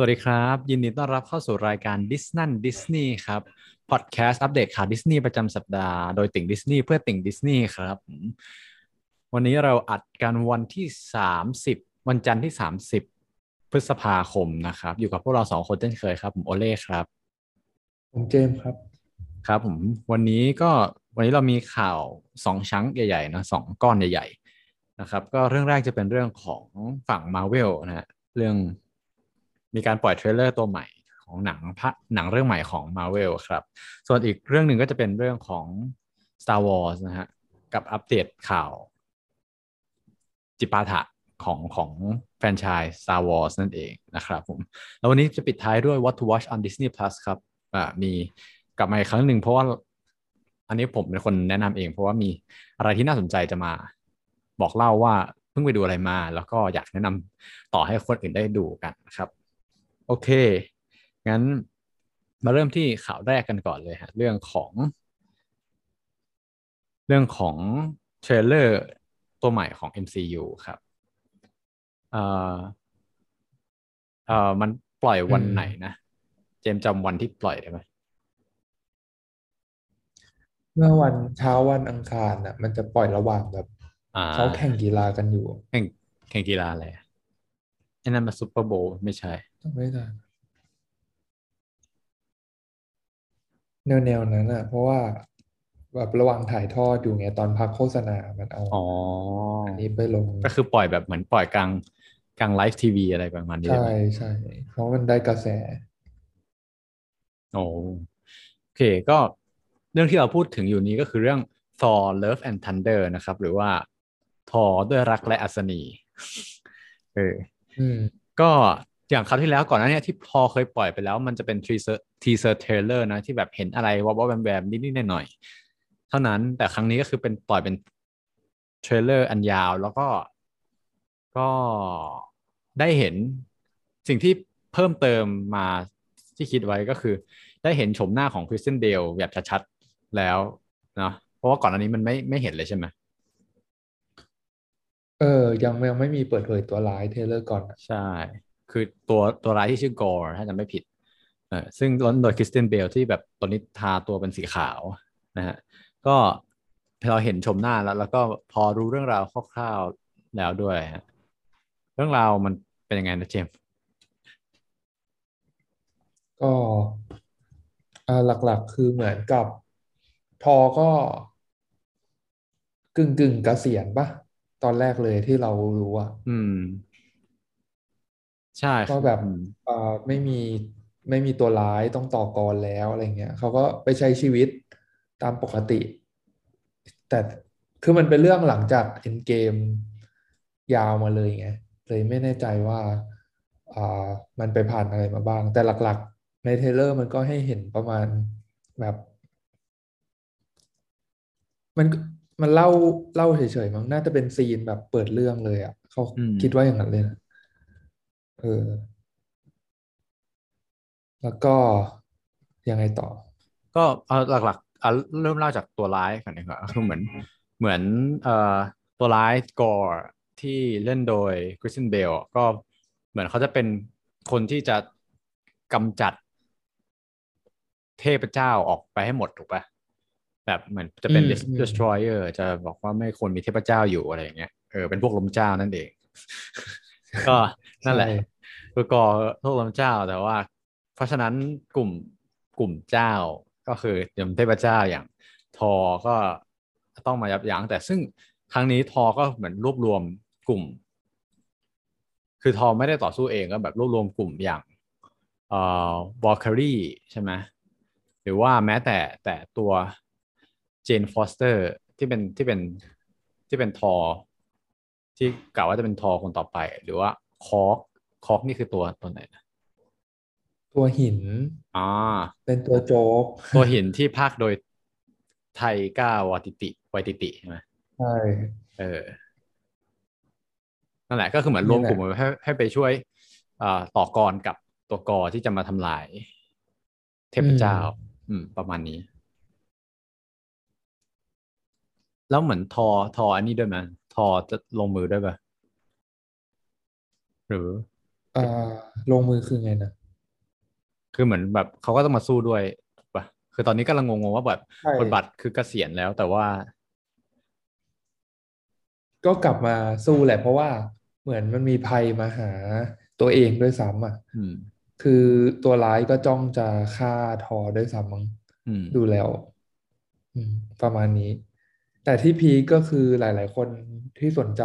สวัสดีครับ ยินดีต้อนรับเข้าสู่รายการดิสนั่นดิสนีย์ครับพอดแคสต์อัปเดตข่าวดิสนีย์ประจำสัปดาห์โดยติ่งดิสนีย์เพื่อติ่งดิสนีย์ครับ วันนี้เราอัดกันวันที่ 30 วันจันทร์ที่ 30 พฤษภาคมนะครับ อยู่กับพวกเราสองคนเช่นเคยครับ ผมโอเล่ครับ ผมเจมส์ครับ ครับผมวันนี้ก็วันนี้เรามีข่าวสองช่วงใหญ่ๆนะสองก้อนใหญ่ ๆ นะครับ ก็เรื่องแรกจะเป็นเรื่องของฝั่งมาเวลนะฮะเรื่อง มีการปล่อยเทรลเลอร์ตัวใหม่ของหนังพระหนังเรื่องใหม่ของ Marvel ครับ ส่วนอีกเรื่องหนึ่งก็จะเป็นเรื่องของ Star Wars นะฮะ กับอัปเดตข่าว จิปาถะของของแฟรนไชส์ Star Wars นั่นเองนะครับผม แล้ววันนี้จะปิดท้ายด้วย What to Watch on Disney Plus ครับอ่ามีกลับมาอีกครั้งหนึ่งเพราะว่าอันนี้ผมเป็นคนแนะนำเอง เพราะว่ามีอะไรที่น่าสนใจจะมาบอกเล่าว่าเพิ่งไปดูอะไรมา แล้วก็อยากแนะนำต่อให้คนอื่นได้ดูกันนะครับ โอเค งั้นมาเริ่มที่ข่าวแรกกันก่อนเลยฮะ เรื่องของ เรื่องของเทรลเลอร์ตัวใหม่ของ MCU ครับเอ่อเอ่อมันปล่อยวันไหนนะ เจมส์จำวันที่ปล่อยได้ไหมเมื่อวันเช้าวันอังคารน่ะ มันจะปล่อยระหว่างแบบอ่าเขาแข่งกีฬากันอยู่ แข่งแข่งกีฬาอะไรอะไอ้นั่นมา Super Bowl ไม่ใช่ จำไม่ได้แนวแนวนั้นอะ เพราะว่าแบบระหว่างถ่ายทอดอยู่ไงตอนพักโฆษณา มันเอาอ๋ออันนี้ไปลง ก็คือปล่อยแบบเหมือนปล่อยกลางกลาง live TV อะไรประมาณนี้ใช่ไหมใช่เพราะมันได้กระแส โอ้โอเคก็เรื่องที่เราพูดถึงอยู่นี้ก็คือเรื่อง Thor Love and Thunder นะครับ หรือว่า Thor ด้วยรักและอัศนีเอออืมก็ อย่างคราวที่แล้วก่อนหน้าเนี้ยที่พอเคยปล่อยไปแล้ว มันจะเป็น teaser teaser trailer นะที่แบบเห็นอะไรวับวับแวมแวมนิดๆหน่อยๆเท่านั้นแต่ครั้งนี้ก็คือเป็นปล่อยเป็น trailer อันยาวแล้วก็ก็ได้เห็นสิ่งที่เพิ่มเติมมาที่คิดไว้ก็คือ ได้เห็นโฉมหน้าของ Christian Bale แบบชัดๆแล้วเนาะเพราะว่าก่อนอันนี้มันไม่ไม่เห็นเลยใช่ไหมเออ ยังยังไม่มีเปิดเผยตัวร้าย trailer ก่อนอะใช่ คือตัวตัวร้ายที่ชื่อ Gorr ถ้าจำไม่ผิดเออซึ่งเล่นโดย Christian Bale ที่แบบตอนนี้ทาตัวเป็นสีขาวนะฮะก็เราเห็นโฉมหน้าแล้ว แล้วก็พอรู้เรื่องราวคร่าวๆแล้วด้วยฮะเรื่องราวมันเป็นยังไงนะเจมส์ก็อ่าหลักๆ คือเหมือนกับทอก็กึ่งกึ่งเกษียณปะตอนแรกเลยที่เรารู้อะอืม ใช่ก็แบบอืมเอ่อไม่มีไม่มีตัวร้ายต้องต่อกรแล้วอะไรเงี้ยเขาก็ไปใช้ชีวิตตามปกติ แต่คือมันเป็นเรื่องหลังจาก Endgame ยาวมาเลยไงเลยไม่แน่ใจว่าอ่ามันไปผ่านอะไรมาบ้าง แต่หลักๆ ใน trailer มันก็ให้เห็นประมาณแบบ มันมันเล่าเล่าเฉยๆมั้งน่าจะเป็น scene แบบเปิดเรื่องเลยอะเขาอืมคิดว่าอย่างนั้นเลยนะ เออ แล้วก็ยังไงต่อ ก็เอาหลักๆเอาเริ่มเล่าจากตัวร้ายก่อนดีกว่าคือเหมือนเหมือนเอ่อตัวร้ายกอร์ที่เล่นโดยคริสตินเบลก็เหมือนเขาจะเป็นคนที่จะกำจัดเทพเจ้าออกไปให้หมดถูกปะแบบเหมือนจะเป็นอืมอืม destroyer จะบอกว่าไม่ควรมีเทพเจ้าอยู่อะไรอย่างเงี้ยเออเป็นพวกล้มเจ้านั่นเอง ก็ นั่นแหละใช่คือ Gorr พวกล้มเจ้าแต่ว่า เพราะฉะนั้นกลุ่มกลุ่มเจ้าก็คืออย่างเทพเจ้าอย่างทอก็ต้องมายับยั้งแต่ซึ่งครั้งนี้ทอก็เหมือนรวบรวมกลุ่ม คือทอไม่ได้ต่อสู้เองก็แบบรวบรวมกลุ่มอย่างเอ่อ Valkyrie ใช่ไหมหรือว่าแม้แต่แต่ตัว Jane Foster ที่เป็นที่เป็นที่เป็นทอ ที่กล่าวว่าจะเป็นทอคนต่อไป หรือว่า คอกคอกนี่คือตัวตัวไหนนะตัวหินอ่าเป็นตัวโจ๊กตัวหินที่ภาคโดยไทก้าวาติติไวติติใช่ไหมใช่เออนั่นแหละก็คือเหมือนรวมกลุ่มไว้ให้ให้ไปช่วยอ่าต่อกรกับตัวกอที่จะมาทำลาย เทพเจ้า อืม ประมาณนี้ แล้วเหมือนทอทออันนี้ด้วยไหมทอจะลงมือด้วยปะ หรือเออ่าลงมือคือไงนะคือเหมือนแบบเขาก็ต้องมาสู้ด้วยปะคือตอนนี้กำลังงงๆว่าแบบใช่บทบาทคือเกษียณแล้วแต่ว่า ก็กลับมาสู้แหละ เพราะว่าเหมือนมันมีภัยมาหาตัวเองด้วยซ้ำอะอืมคือตัวร้ายก็จ้องจะฆ่าทอด้วยซ้ำมั้งอืมดูแล้วอืมประมาณนี้ แต่ที่ peak ก็คือหลาย ๆ คนที่สนใจ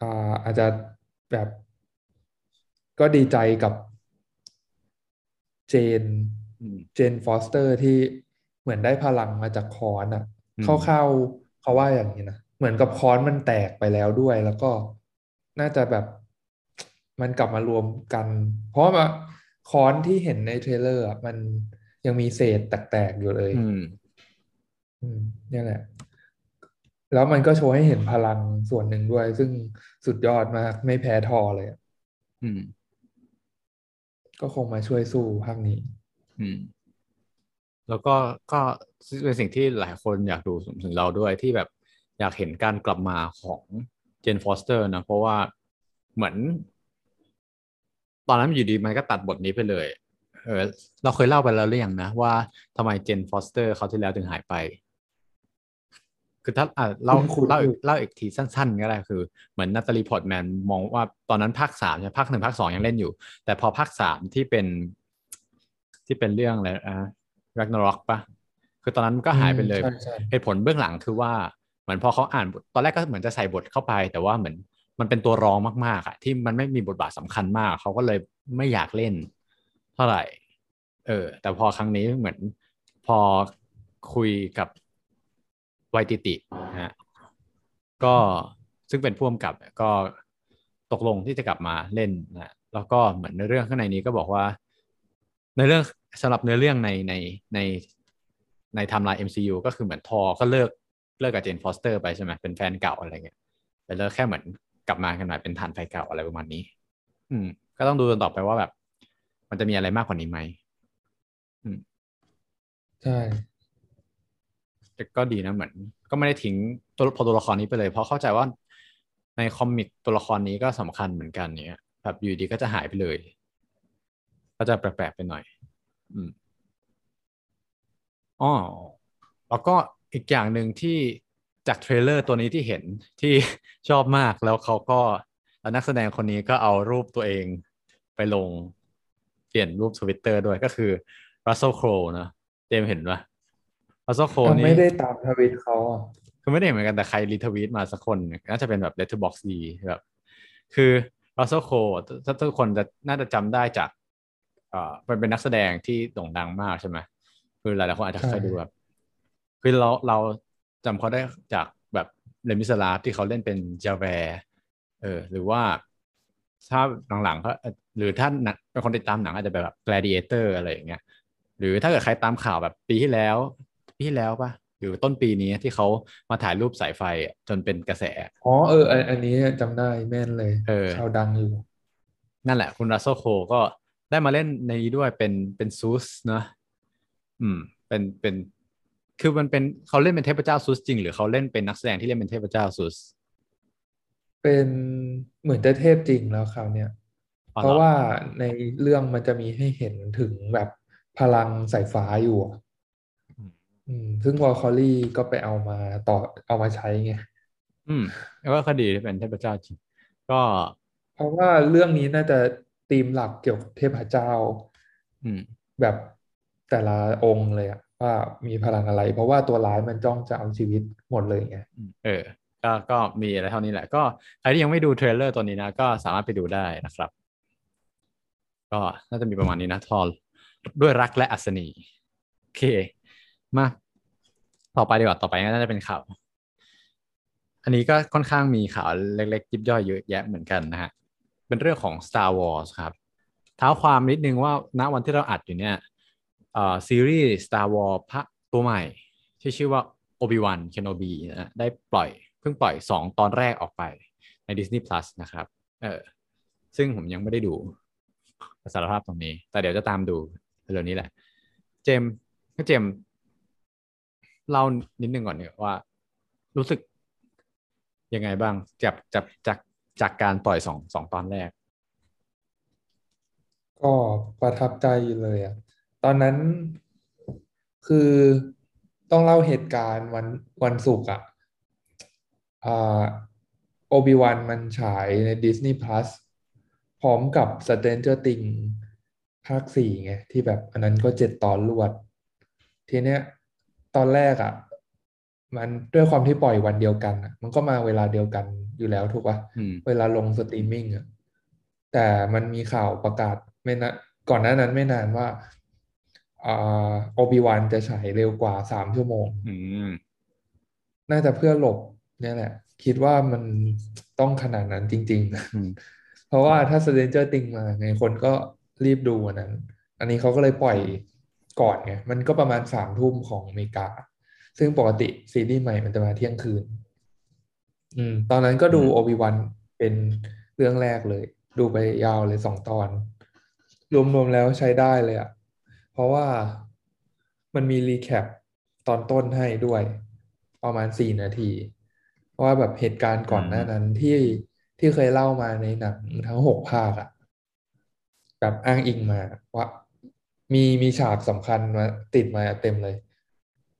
อ่าอาจจะ แบบ ก็ดีใจกับ Jane อืม Jane Foster ที่เหมือนได้พลังมาจากค้อนอะอืมคร่าวๆเขาว่าอย่างนี้นะเหมือนกับค้อนมันแตกไปแล้วด้วย แล้วก็น่าจะแบบมันกลับมารวมกัน เพราะว่าค้อนที่เห็นในเทรลเลอร์อะมันยังมีเศษแตกๆอยู่เลย อืมอืมนี่แหละ แล้วมันก็โชว์ให้เห็นพลังส่วนหนึ่งด้วย ซึ่งสุดยอดมาก ไม่แพ้ทอเลยอะอืม ก็คงมาช่วยสู้ภาคนี้ อืม แล้วก็ก็เป็นสิ่งที่หลายคนอยากดูถึงเราด้วยที่แบบอยากเห็นการกลับมาของJane Foster นะ เพราะว่าเหมือน ตอนนั้นอยู่ดีมันก็ตัดบทหนีไปเลย เออ เราเคยเล่าไปแล้วหรือยังนะ ว่าทำไม Jane Foster คราวที่แล้วถึงหายไป คือถ้าอะเล่าคุ้นๆเล่าอีอยู่กเล่าอีกทีสั้น ๆ ก็ได้คือเหมือน Natalie Portman มองว่าตอนนั้นภาคสามใช่ไหมภาคหนึ่งภาคสองยังเล่นอยู่ แต่พอภาคสามที่เป็น ที่เป็นเรื่องอะไรอะ Ragnarok ปะคือตอนนั้นมันก็หายไปเลยอืมใช่ใช่เหตุผลเบื้องหลังคือว่าเหมือนพอเขาอ่านบทตอนแรกก็เหมือนจะใส่บทเข้าไป แต่ว่าเหมือนมันเป็นตัวรองมากๆอะที่มันไม่มีบทบาทสำคัญมาก เขาก็เลยไม่อยากเล่น เท่าไหร่ เออ แต่พอครั้งนี้เหมือนพอคุยกับ ไวติตินะฮะก็ซึ่งเป็นผู้กำกับก็ตกลงที่จะกลับมาเล่นนะแล้วก็เหมือนในเรื่องข้างในนี้ก็บอกว่า ในเรื่องสำหรับเนื้อเรื่องในในในในไทม์ไลน์ MCU ก็คือเหมือนทอก็เลิกเลิกกับ Jane Foster ไปใช่ไหมเป็นแฟนเก่าอะไรเงี้ยแต่เลิกแค่เหมือนกลับมากันใหม่เป็นถ่านไฟเก่าอะไรประมาณนี้ อืม ก็ต้องดูกันต่อไปว่าแบบ มันจะมีอะไรมากกว่านี้ไหมใช่แต่ ก็ดีนะเหมือน ก็ไม่ได้ทิ้งตัวพอตัวละครนี้ไปเลย เพราะเข้าใจว่าใน comic ตัวละครนี้ก็สำคัญเหมือนกันเนี้ยแบบอยู่ดีก็จะหายไปเลย ก็จะแปลกๆไปหน่อย อืมอ๋อแล้วก็อีกอย่างหนึ่งที่จากเทรลเลอร์ตัวนี้ที่เห็นที่ชอบมากแล้วเขาก็แล้วนักแสดงคนนี้ก็เอารูปตัวเองไปลงเปลี่ยนรูปทวิตเตอร์ด้วยก็คือ Russell Crowe นะเจมเห็นปะ Russell Crowe อะนี่ไม่ได้ตามทวิตเขาอะคือไม่ได้เห็นเหมือนกันแต่ใครรีทวีตมาสักคนน่าจะเป็นแบบ Letterboxd แบบคือ Russell Crowe ถ้าทุกคนจะน่าจะจำได้จากเอ่อมันเป็นนักแสดงที่โด่งดังมากใช่ไหมคือหลายๆคนอาจจะใช่เคยดูแบบคือเราเราจำเขาได้จากแบบเลมิสลาฟที่เขาเล่นเป็นจาแวร์เออ หรือว่าถ้าหลังๆเขาหรือถ้าหนังเป็นคนติดตามหนังอาจจะแบบ Gladiator อะไรอย่างเงี้ยหรือถ้าเกิดใครตามข่าวแบบปีที่แล้ว ปีที่แล้วปะหรือต้นปีนี้ที่เขามาถ่ายรูปสายไฟอะจนเป็นกระแส อ๋อเอออันอันนี้จำได้แม่นเลยเออข่าวดังอยู่ นั่นแหละ คุณรัสเซลโคก็ได้มาเล่นในนี้ด้วยเป็นเป็นซูสนะอืม เป็นเป็น คือมันเป็นเขาเล่นเป็นเทพเจ้าซูสจริง หรือเขาเล่นเป็นนักแสดงที่เล่นเป็นเทพเจ้าซูสเป็นเหมือนจะเทพจริงแล้วคราวเนี้ยอ๋อเพเหรอราะว่าในเรื่องมันจะมีให้เห็นถึงแบบพลังสายฟ้าอยู่อะอืมอืม ซึ่ง Valkyrie ก็ไปเอามาต่อเอามาใช้ไงอืม แล้วก็คดีที่เป็นเทพเจ้าจริง ก็ เพราะว่าเรื่องนี้น่าจะธีมหลักเกี่ยวกับเทพเจ้า อืม แบบแต่ละองค์เลยอะว่ามีพลังอะไร เพราะว่าตัวร้ายมันจ้องจะเอาชีวิตหมดเลยไงอืมเออ ก็ก็มีอะไรเท่านี้แหละ ก็ใครที่ยังไม่ดู trailer ตัวนี้นะ ก็สามารถไปดูได้นะครับ ก็น่าจะมีประมาณนี้นะทอลด้วยรักและอัศนีโอเค มา ต่อไปดีกว่าต่อไปน่าจะเป็นข่าว อันนี้ก็ค่อนข้างมีข่าวเล็กๆยิบย่อยเยอะแยะเหมือนกันนะฮะ เป็นเรื่องของ Star Wars ครับ เท้าความนิดนึงว่าณวันที่เราอัดอยู่เนี่ยเอ่อซีรีส์ Star Wars ภาคตัวใหม่ ที่ชื่อว่า Obi-Wan Kenobi นะได้ปล่อย เพิ่งปล่อย 2 ตอนแรกออกไปใน Disney Plus นะครับ เออซึ่งผมยังไม่ได้ดูสารภาพตรงนี้ แต่เดี๋ยวจะตามดูเร็วนี้แหละ เจมส์ให้เจม เล่านิดนึงก่อนเนี่ยว่า รู้สึกยังไงบ้างจากจากจากจากการปล่อยสองสองตอนแรก ก็ประทับใจอยู่เลยอะตอนนั้นคือต้องเล่าเหตุการณ์วันวันศุกร์อะObi-Wan มันฉายใน Disney Plus พร้อมกับ Stranger Things ภาคสี่ไง ที่แบบอันนั้นก็เจ็ดตอนรวด ทีเนี้ย ตอนแรกอะ มันด้วยความที่ปล่อยวันเดียวกันอะมันก็มาเวลาเดียวกันอยู่แล้วถูกปะอืมเวลาลงสตรีมมิ่งอะแต่มันมีข่าวประกาศไม่นะก่อนหน้านั้นไม่นานว่าอ่า Obi-Wan จะฉายเร็วกว่าสามชั่วโมงอืมน่าจะเพื่อหลบเนี่ยแหละ คิดว่ามันต้องขนาดนั้นจริงอืมๆเพราะว่าถ้า Stranger Things มาไงคนก็รีบดูอันนั้น อันนี้เขาก็เลยปล่อย ก่อนไงมันก็ประมาณสามทุ่มของอเมริกา ซึ่งปกติซีรีส์ใหม่มันจะมาเที่ยงคืน อืม ตอนนั้นก็ดูอืมโอบิวันเป็นเรื่องแรกเลย ดูไปยาวเลยสองตอน รวมๆแล้วใช้ได้เลยอะ เพราะว่ามันมีรีแคปตอนต้นให้ด้วย ประมาณสี่นาทีเพราะว่าแบบเหตุการณ์ก่อนหน้านั้นที่ที่เคยเล่ามาในหนังทั้งหกภาคอะแบบอ้างอิงมาว่า มีมีฉากสำคัญมาติดมาเต็มเลย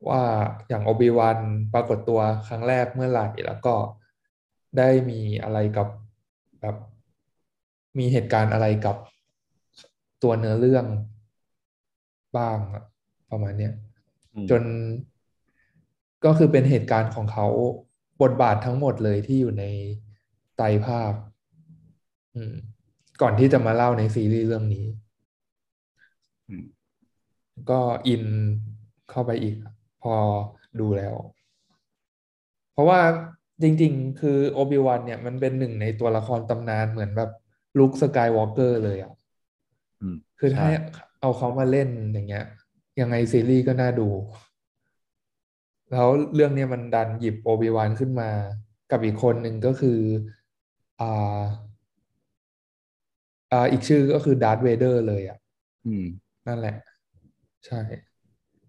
ว่าอย่างโอบิวันปรากฏตัวครั้งแรกเมื่อไหร่แล้วก็ได้มีอะไรกับแบบมีเหตุการณ์อะไรกับตัวเนื้อเรื่องบ้างอะประมาณเนี้ยอืมจนก็คือเป็นเหตุการณ์ของเขาบทบาททั้งหมดเลยที่อยู่ในไตรภาคอืมก่อนที่จะมาเล่าในซีรีส์เรื่องนี้อืม ก็อินเข้าไปอีก พอดูแล้ว เพราะว่าจริง ๆ คือ Obi-Wan เนี่ยมันเป็นหนึ่งในตัวละครตำนานเหมือนแบบ Luke Skywalker เลยอะอืมคือถ้าใช่เอาเขามาเล่นอย่างเงี้ย ยังไงซีรีส์ก็น่าดู แล้วเรื่องเนี้ยมันดันหยิบ Obi-Wan ขึ้นมา กับอีกคนหนึ่งก็คืออ่าอ่าอีกชื่อก็คือ Darth Vader เลยอะอืมนั่นแหละ ใช่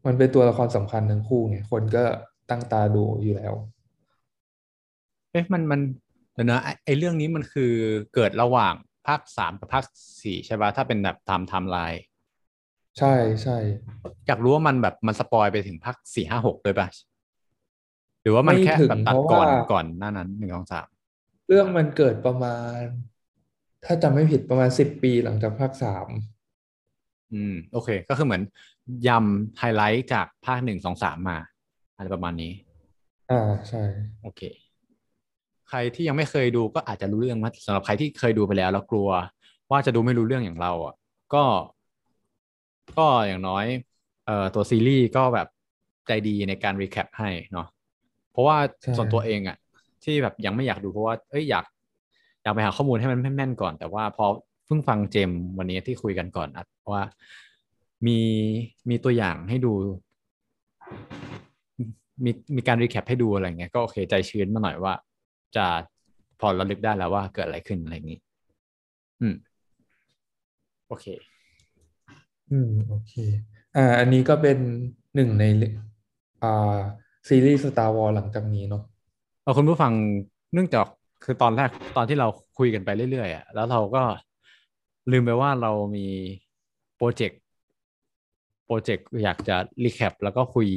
มันเป็นตัวละครสำคัญทั้งคู่ไงคนก็ตั้งตาดูอยู่แล้ว เอ๊ะมันมันเดี๋ยวนะไอ้ไอ้เรื่องนี้มันคือเกิดระหว่างภาคสามกับภาคสี่ใช่ปะถ้าเป็นแบบตามไทม์ไลน์ใช่ใช่ อยากรู้ว่ามันแบบมันสปอยไปถึงภาคสี่ห้าหกด้วยปะหรือว่ามันไม่แค่ถึงแบบตัเพดราะก่อนว่า ก่อนหน้านั้นหนึ่งสองสามเรื่องมันเกิดประมาณ ถ้าจำไม่ผิดประมาณสิบปีหลังจากภาคสาม อืมโอเค ก็คือเหมือนยำไฮไลท์จากภาคหนึ่งสองสามมาอะไรประมาณนี้ อ่าใช่ โอเค ใครที่ยังไม่เคยดูก็อาจจะรู้เรื่องมาสำหรับใครที่เคยดูไปแล้ว แล้วกลัว ว่าจะดูไม่รู้เรื่องอย่างเราอะ ก็ ก็อย่างน้อย เอ่อตัวซีรีส์ก็แบบใจดีในการรีแคปให้เนาะเพราะว่าใช่ส่วนตัวเองอะ ที่แบบยังไม่อยากดูเพราะว่า เอ้ยอยากอยากไปหาข้อมูลให้มันแม่นๆก่อน แต่ว่าพอ เพิ่งฟังเจมส์วันนี้ที่คุยกันก่อนอัดว่ามีมีตัวอย่างให้ดู มีมีการรีแคปให้ดูอะไรเงี้ยก็โอเคใจชื้นมาหน่อยว่า จะพอระลึกได้แล้วว่าเกิดอะไรขึ้นอะไรอย่างนี้ อืม โอเค อืม โอเค อ่า อันนี้ก็เป็นหนึ่งในอ่าซีรีส์ Star Wars หลังจากนี้เนาะเอาคุณผู้ฟังเนื่องจากคือตอนแรกตอนที่เราคุยกันไปเรื่อยๆอะแล้วเราก็ ลืมไปว่าเรามีโปรเจกต์โปรเจกต์อยากจะ recap แล้วก็คุย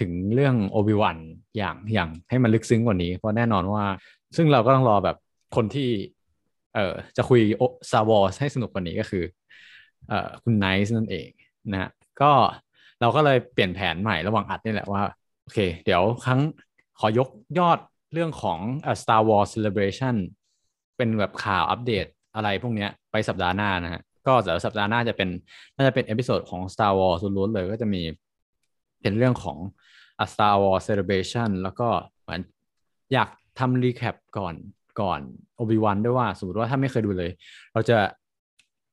ถึงเรื่อง Obi-Wan อย่างอย่างให้มันลึกซึ้งกว่านี้ เพราะแน่นอนว่า ซึ่งเราก็ต้องรอแบบคนที่ เอ่อจะคุยโอซาวอให้สนุกกว่านี้ก็คือ เอ่อคุณไนซ์นั่นเองนะฮะก็เราก็เลยเปลี่ยนแผนใหม่ระหว่างอัดนี่แหละว่า โอเค เดี๋ยวครั้งขอยกยอดเรื่องของ Star Wars Celebration เป็นแบบข่าวอัปเดต อะไรพวกเนี้ยไปสัปดาห์หน้านะฮะก็เดี๋ยวสัปดาห์หน้าจะเป็นน่าจะเป็น episode ของ Star Wars ล้วนเลยก็จะมีเป็นเรื่องของ A Star Wars Celebration แล้วก็เหมือนอยากทำ recap ก่อนก่อน Obi-Wan ด้วยว่า สมมติว่าถ้าไม่เคยดูเลย เราจะ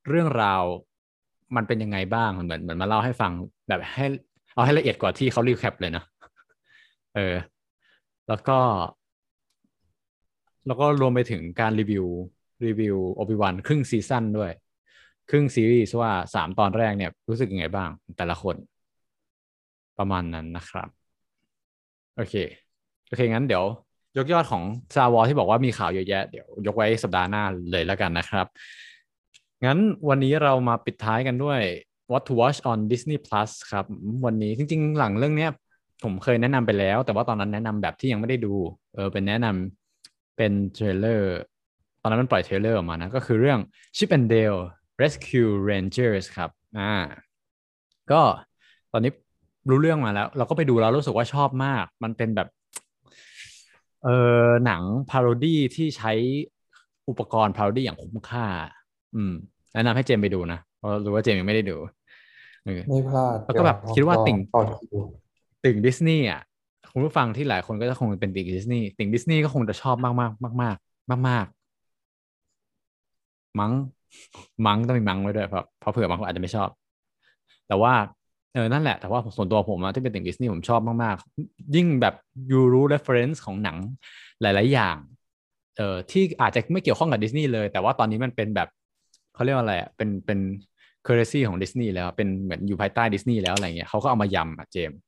เรื่องราวมันเป็นยังไงบ้างเหมือนเหมือนมาเล่าให้ฟังแบบให้เอาให้ละเอียดกว่าที่เขา recap เลยนะเออ แล้วก็ แล้วก็รวมไปถึงการรีวิว รีวิว Obi-Wan ครึ่งซีซั่นด้วย ครึ่งซีรีส์ว่าสามตอนแรกเนี่ยรู้สึกยังไงบ้าง แต่ละคน ประมาณนั้นนะครับ โอเค โอเค งั้นเดี๋ยว ยกยอดของซาวอที่บอกว่ามีข่าวเยอะแยะ เดี๋ยวยกไว้สัปดาห์หน้าเลยแล้วกันนะครับ งั้นวันนี้เรามาปิดท้ายกันด้วย What to Watch on Disney Plus ครับ วันนี้จริง ๆ หนังเรื่องเนี้ยผมเคยแนะนำไปแล้ว แต่ว่าตอนนั้นแนะนำแบบที่ยังไม่ได้ดู เออเป็นแนะนำเป็น trailer ตอนนั้นมันปล่อย trailer ออกมานะ ก็คือเรื่อง Chip and Dale Rescue Rangers ครับอ่าก็ตอนนี้รู้เรื่องมาแล้ว เราก็ไปดูแล้วรู้สึกว่าชอบมาก มันเป็นแบบเออหนัง parody ที่ใช้อุปกรณ์ parody อย่างคุ้มค่า อืมแนะนำให้เจมไปดูนะเพราะรู้ว่าเจมยังไม่ได้ดูไม่พลาดแล้วก็แบบคิดว่าติ่งต่อคิวติ่งดิสนีย์อะคุณผู้ฟังที่หลายคนก็จะคงเป็นติ่งดิสนีย์ติ่งดิสนีย์ก็คงจะชอบมากมากมากมากมาก มากมั้งมั้งต้องมีมั้งไว้ด้วยเพราะเพราะเผื่อบางคนอาจจะไม่ชอบ แต่ว่าเออนั่นแหละ แต่ว่าส่วนตัวผมอะที่เป็นติ่งดิสนีย์ผมชอบมาก ๆ ยิ่งแบบ you รู้ reference ของหนังหลาย ๆ อย่างเออที่อาจจะไม่เกี่ยวข้องกับดิสนีย์เลย แต่ว่าตอนนี้มันเป็นแบบเขาเรียกว่าอะไรอะเป็นเป็นเคอร์เรซีของดิสนีย์แล้วเป็นเหมือนอยู่ภายใต้ดิสนีย์แล้วอะไรเงี้ยเขาก็เอามายำอะเจมส์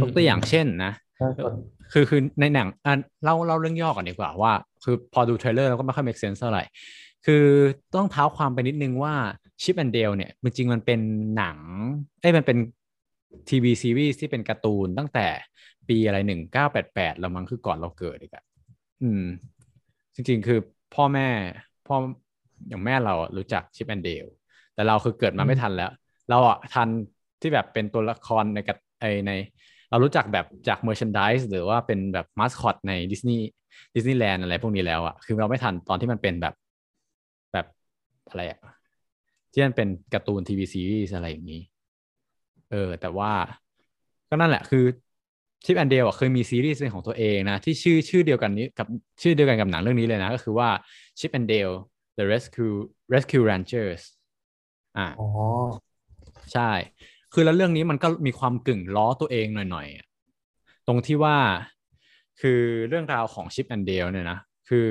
ยกตัวอย่างเช่นนะใช่ครับคือคือในหนังอะเล่าเล่าเรื่องย่อก่อนดีกว่าว่า คือพอดู trailer แล้วก็ไม่ค่อย make sense เท่าไหร่ คือต้องเท้าความไปนิดนึงว่า Chip and Dale เนี่ยจริงๆมันเป็นหนังเอ้ยมันเป็นทีวีซีรีส์ที่เป็นการ์ตูนตั้งแต่ปีอะไรหนึ่งเก้าแปดแปดเรามั้งคือก่อนเราเกิดอีกอะอืม จริง ๆ คือพ่อแม่พ่ออย่างแม่เราอะรู้จัก Chip and Dale แต่เราคือเกิดมาไม่ทันแล้ว เราอะทันที่แบบเป็นตัวละครในกับไอใน เรารู้จักแบบจากเมอร์ช n นดิสหรือว่าเป็นแบบมาสคอตในดิสนีย์ดิสนีย์แลนด์อะไรพวกนี้แล้วอะคือเราไม่ทันตอนที่มันเป็นแบบแบบอะไรอะที่มันเป็นการ์ตูนทีวีซีรีส์อะไรอย่างนี้ เออ แต่ว่าก็นั่นแหละคือชิปแอนเดลเคยมีซีรีส์เป็นของตัวเองนะ ที่ชื่อชื่อเดียวกันนี้กับชื่อเดียวกันกับหนังเรื่องนี้เลยนะ ก็คือว่า Chip and Dale The Rescue Rescue Rangers อ่าอ๋อใช่ คือแล้วเรื่องนี้มันก็มีความกึ่งล้อตัวเองหน่อยๆ ตรงที่ว่าคือเรื่องราวของ Chip and Dale เนี่ยนะคือ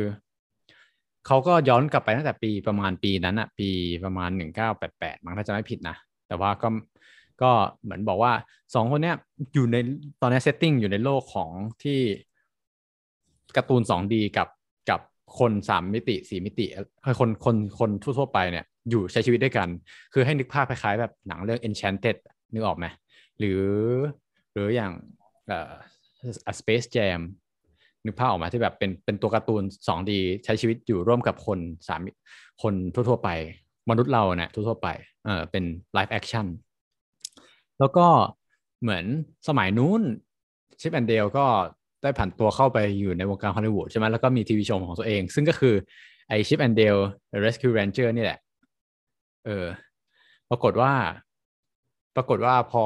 เขาก็ย้อนกลับไปตั้งแต่ปีประมาณปีนั้นอะปีประมาณหนึ่งเก้าแปดแปดมั้งถ้าจะไม่ผิดนะ แต่ว่าก็ก็เหมือนบอกว่าสองคนเนี้ยอยู่ในตอนนี้ setting อยู่ในโลกของที่การ์ตูน 2D กับกับคนสามมิติสี่มิติเอ่อคนคนคนทั่วๆไปเนี่ย อยู่ใช้ชีวิตด้วยกัน คือให้นึกภาพคล้ายๆแบบหนังเรื่อง Enchanted นึกออกไหมหรือหรืออย่างเอ่อ A Space Jam นึกภาพออกมาที่แบบเป็นเป็นตัวการ์ตูน 2D ใช้ชีวิตอยู่ร่วมกับคนสามคนทั่ว ๆ ไป มนุษย์เราเนี่ยทั่ว ๆ ไปเออเป็น live action แล้วก็เหมือนสมัยนู้นชิปแอนเดลก็ได้ผ่านตัวเข้าไปอยู่ในวงการฮอลลีวูดใช่ไหมแล้วก็มีทีวีโชว์ของตัวเอง ซึ่งก็คือไอชิปแอนเดล Rescue Ranger นี่แหละ เออ ปรากฏว่า ปรากฏว่าพอ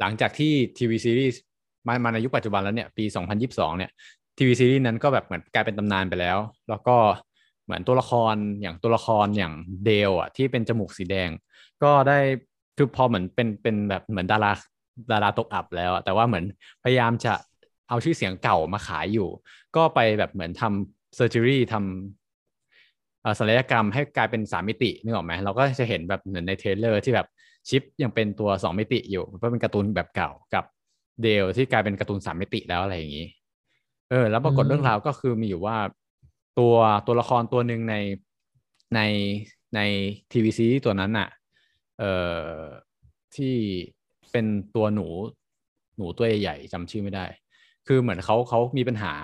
หลังจากที่ทีวีซีรีส์มามาในยุคปัจจุบันแล้วเนี่ย ปี 2022 เนี่ยทีวีซีรีส์นั้นก็แบบเหมือนกลายเป็นตำนานไปแล้ว แล้วก็เหมือนตัวละครอย่างตัวละครอย่างเดลอะที่เป็นจมูกสีแดง ก็ได้คือพอเหมือนเป็นเป็นแบบเหมือนดาราดาราตกอับแล้ว แต่ว่าเหมือนพยายามจะเอาชื่อเสียงเก่ามาขายอยู่ ก็ไปแบบเหมือนทำ surgery ทำ ศัลยกรรมให้กลายเป็นสามมิตินึกออกไหมเราก็จะเห็นแบบเหมือนใน trailer ที่แบบชิปยังเป็นตัวสองมิติอยู่เพราะเป็นการ์ตูนแบบเก่ากับเดลที่กลายเป็นการ์ตูนสามมิติแล้วอะไรอย่างนี้ เออ แล้วปรากฏเรื่องราวก็คือมีอยู่ว่าตัวตัวละครตัวหนึ่งในในในทีวีซีรีส์ตัวนั้นน่ะเอ่อที่เป็นตัวหนูหนูตัวใหญ่ๆจำชื่อไม่ได้ คือเหมือนเขาเขามีปัญหา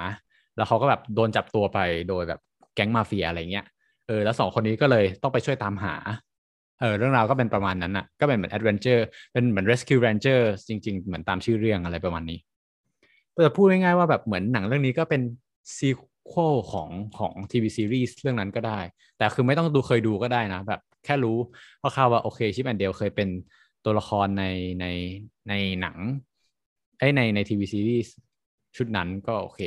แล้วเขาก็แบบโดนจับตัวไปโดยแบบแก๊งมาเฟียอะไรเงี้ย เออแล้วสองคนนี้ก็เลยต้องไปช่วยตามหาเออเรื่องราวก็เป็นประมาณนั้นน่ะ ก็เป็นเหมือน adventure เป็นเหมือน Rescue Ranger จริง ๆ เหมือนตามชื่อเรื่องอะไรประมาณนี้จะพูดง่ายๆว่าแบบเหมือนหนังเรื่องนี้ก็เป็น sequel ของของทีวีซีรีส์เรื่องนั้นก็ได้ แต่คือไม่ต้องดูเคยดูก็ได้นะ แบบแค่รู้คร่าวๆว่าโอเค Chip and Dale เคยเป็นตัวละครในในในหนังไอ้ในในทีวีซีรีส์ชุดนั้นก็โอเค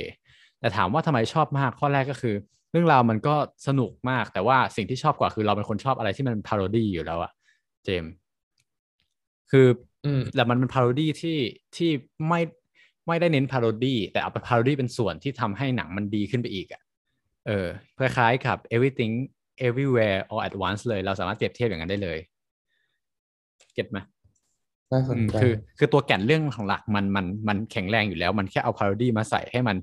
แต่ถามว่าทำไมชอบมากข้อแรกก็คือ เรื่องราวมันก็สนุกมาก แต่ว่าสิ่งที่ชอบกว่าคือเราเป็นคนชอบอะไรที่มัน parody อยู่แล้วอะเจมส์คืออืมแต่มันเป็น parody ที่ที่ไม่ไม่ได้เน้น parody แต่เอาไป parody เป็นส่วนที่ทำให้หนังมันดีขึ้นไปอีกอะเออคล้ายๆกับ everything everywhere all at once เลย เราสามารถเปรียบเทียบอย่างนั้นได้เลย get ไหมน่าสนอืมใจคือ คือตัวแก่นเรื่องของหลักมันมันมันแข็งแรงอยู่แล้ว มันแค่เอา parody มาใส่ให้มัน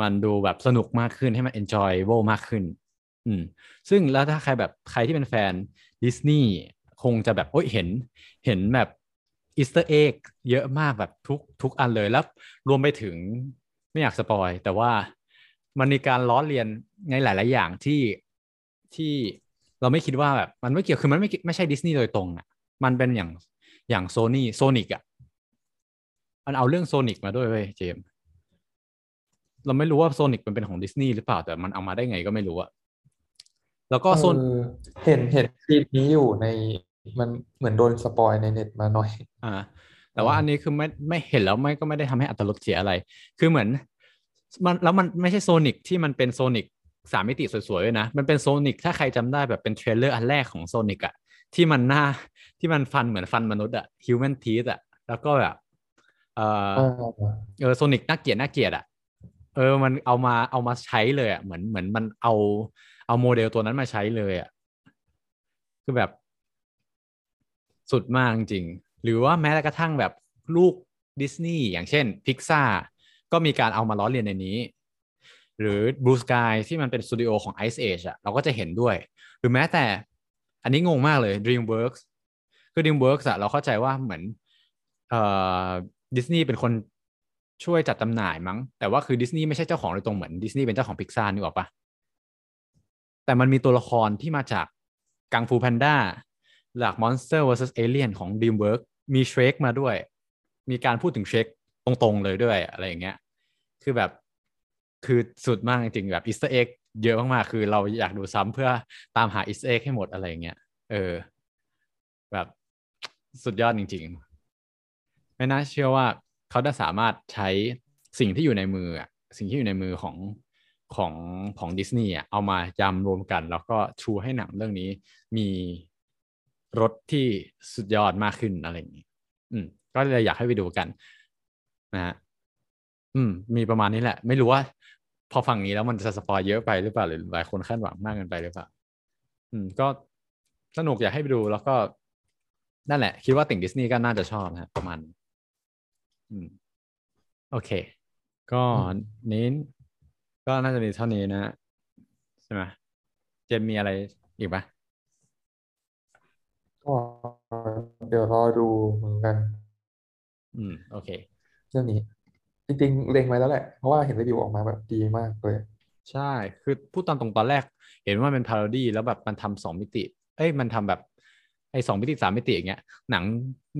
มันดูแบบสนุกมากขึ้นให้มัน enjoyable มากขึ้น อืม ซึ่งแล้วถ้าใครแบบใครที่เป็นแฟนดิสนีย์คงจะแบบโอ้ยเห็นเห็นแบบ Easter egg เยอะมากแบบทุกทุกอันเลยแล้วรวมไปถึงไม่อยาก spoil แต่ว่ามันมีการล้อเลียนในหลาย ๆ อย่างที่ที่เราไม่คิดว่าแบบมันไม่เกี่ยวคือมันไม่ไม่ใช่ดิสนีย์โดยตรงอะ มันเป็นอย่างอย่างโซนี่โซนิกอะ มันเอาเรื่องโซนิกมาด้วยเว้ยเจมส์ เราไม่รู้ว่าโซนิกมันเป็นของดิสนีย์หรือเปล่าแต่มันเอามาได้ไงก็ไม่รู้อะแล้วก็โซนเออเห็นเห็นคลิปนี้อยู่ในมันเหมือนโดน spoil ในเน็ตมาหน่อย อ่า แต่ว่าอันนี้คือไม่ไม่เห็นแล้วไม่ก็ไม่ได้ทำให้อรรถรสเสียอะไร คือเหมือน มันแล้วมันไม่ใช่โซนิกที่มันเป็นโซนิกสามมิติสวยๆด้วยนะ มันเป็นโซนิกถ้าใครจำได้แบบเป็น trailer อันแรกของโซนิกอะที่มันหน้าที่มันฟันเหมือนฟันมนุษย์อะ human teeth อะแล้วก็แบบเอออ่าเออโซนิกน่าเกลียดน่าเกลียดอะ เออมันเอามาเอามาใช้เลยอะเหมือนเหมือนมันเอาเอาโมเดลตัวนั้นมาใช้เลยอะคือแบบสุดมากจริง หรือว่าแม้กระทั่งแบบลูกดิสนีย์อย่างเช่นพิกซาร์ก็มีการเอามาล้อเลียนในนี้ หรือ Blue Sky ที่มันเป็นสตูดิโอของ Ice Age อะเราก็จะเห็นด้วย หรือแม้แต่อันนี้งงมากเลย DreamWorks คือ DreamWorks อะเราเข้าใจว่าเหมือนเอ่อดิสนีย์เป็นคน ช่วยจัดจำหน่ายมั้ง แต่ว่าคือดิสนีย์ไม่ใช่เจ้าของโดยตรงเหมือนดิสนีย์เป็นเจ้าของพิกซาร์นึกออกปะแต่มันมีตัวละครที่มาจากกังฟูแพนด้าจาก Monster vs Alien ของ DreamWorks มีเชร็คมาด้วย มีการพูดถึงเชร็คตรงๆเลยด้วยอะไรอย่างเงี้ย คือแบบคือสุดมากจริงๆแบบ Easter egg เยอะมากๆ คือเราอยากดูซ้ำเพื่อตามหา Easter egg ให้หมดอะไรอย่างเงี้ย เออ แบบสุดยอดจริงๆ ไม่น่าเชื่อว่า เขาจะสามารถใช้สิ่งที่อยู่ในมือสิ่งที่อยู่ในมือของของของดิสนีย์เอามายำรวมกัน แล้วก็ชูให้หนังเรื่องนี้มีรสที่สุดยอดมากขึ้นอะไรอย่างนี้อืม ก็เลยอยากให้ไปดูกันนะฮะอืม มีประมาณนี้แหละ ไม่รู้ว่า พอฟังนี้แล้วมันจะ spoil เยอะไปหรือเปล่าหรือหลายคนคาดหวังมากเกินไปหรือเปล่าอืม ก็สนุกอยากให้ไปดูแล้วก็นั่นแหละ คิดว่าติ่งดิสนีย์ก็น่าจะชอบนะประมาณ โอเค ก็นี้ก็น่าจะมีเท่านี้นะใช่ไหมเจมมีอะไรอีกปะก็เดี๋ยวรอดูเหมือนกัน อืม โอเค เรื่องนี้ จริงๆเล็งไว้แล้วแหละ เพราะว่าเห็นรีวิวออกมาแบบดีมากเลย ใช่ คือพูดตามตรงตอนแรก เห็นว่าเป็นพาโรดี้แล้วแบบมันทำสองมิติ เอ้ยมันทำแบบ ไอ้สองมิติสามมิติอย่างเงี้ยหนัง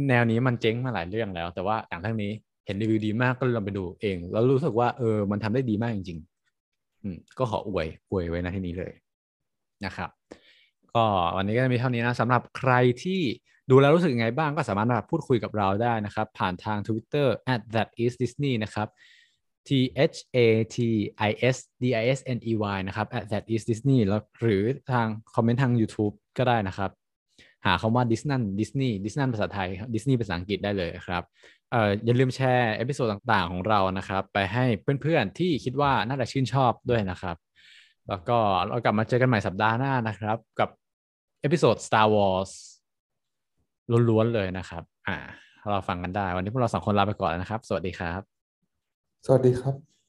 แนวนี้มันเจ๊งมาหลายเรื่องแล้ว แต่ว่าหนังเรื่องนี้เห็นรีวิวดีมากก็เลยลองไปดูเอง แล้วรู้สึกว่าเออมันทำได้ดีมากจริงๆอืมก็ขออวยอวยไว้ในที่นี้เลยนะครับ ก็วันนี้ก็จะมีเท่านี้นะสำหรับใครที่ดูแล้วรู้สึกยังไงบ้างก็สามารถมาพูดคุยกับเราได้นะครับ ผ่านทาง Twitter at that is Disney นะครับ T H A T I S D I S N E Y นะครับ at that is Disney แล้วหรือทางคอมเมนต์ทาง YouTube ก็ได้นะครับ หาคำว่าดิสนั่นดิสนีย์ดิสนั่นภาษาไทยดิสนีย์ภาษาอังกฤษได้เลยครับเอ่ออย่าลืมแชร์ episode ต่างๆของเรานะครับ ไปให้เพื่อนๆที่คิดว่าน่าจะชื่นชอบด้วยนะครับ แล้วก็เรากลับมาเจอกันใหม่สัปดาห์หน้านะครับ กับ episode Star Wars ล้วนๆเลยนะครับ อ่า เราฟังกันได้ วันนี้พวกเราสองคนลาไปก่อนนะครับ สวัสดีครับ สวัสดีครับ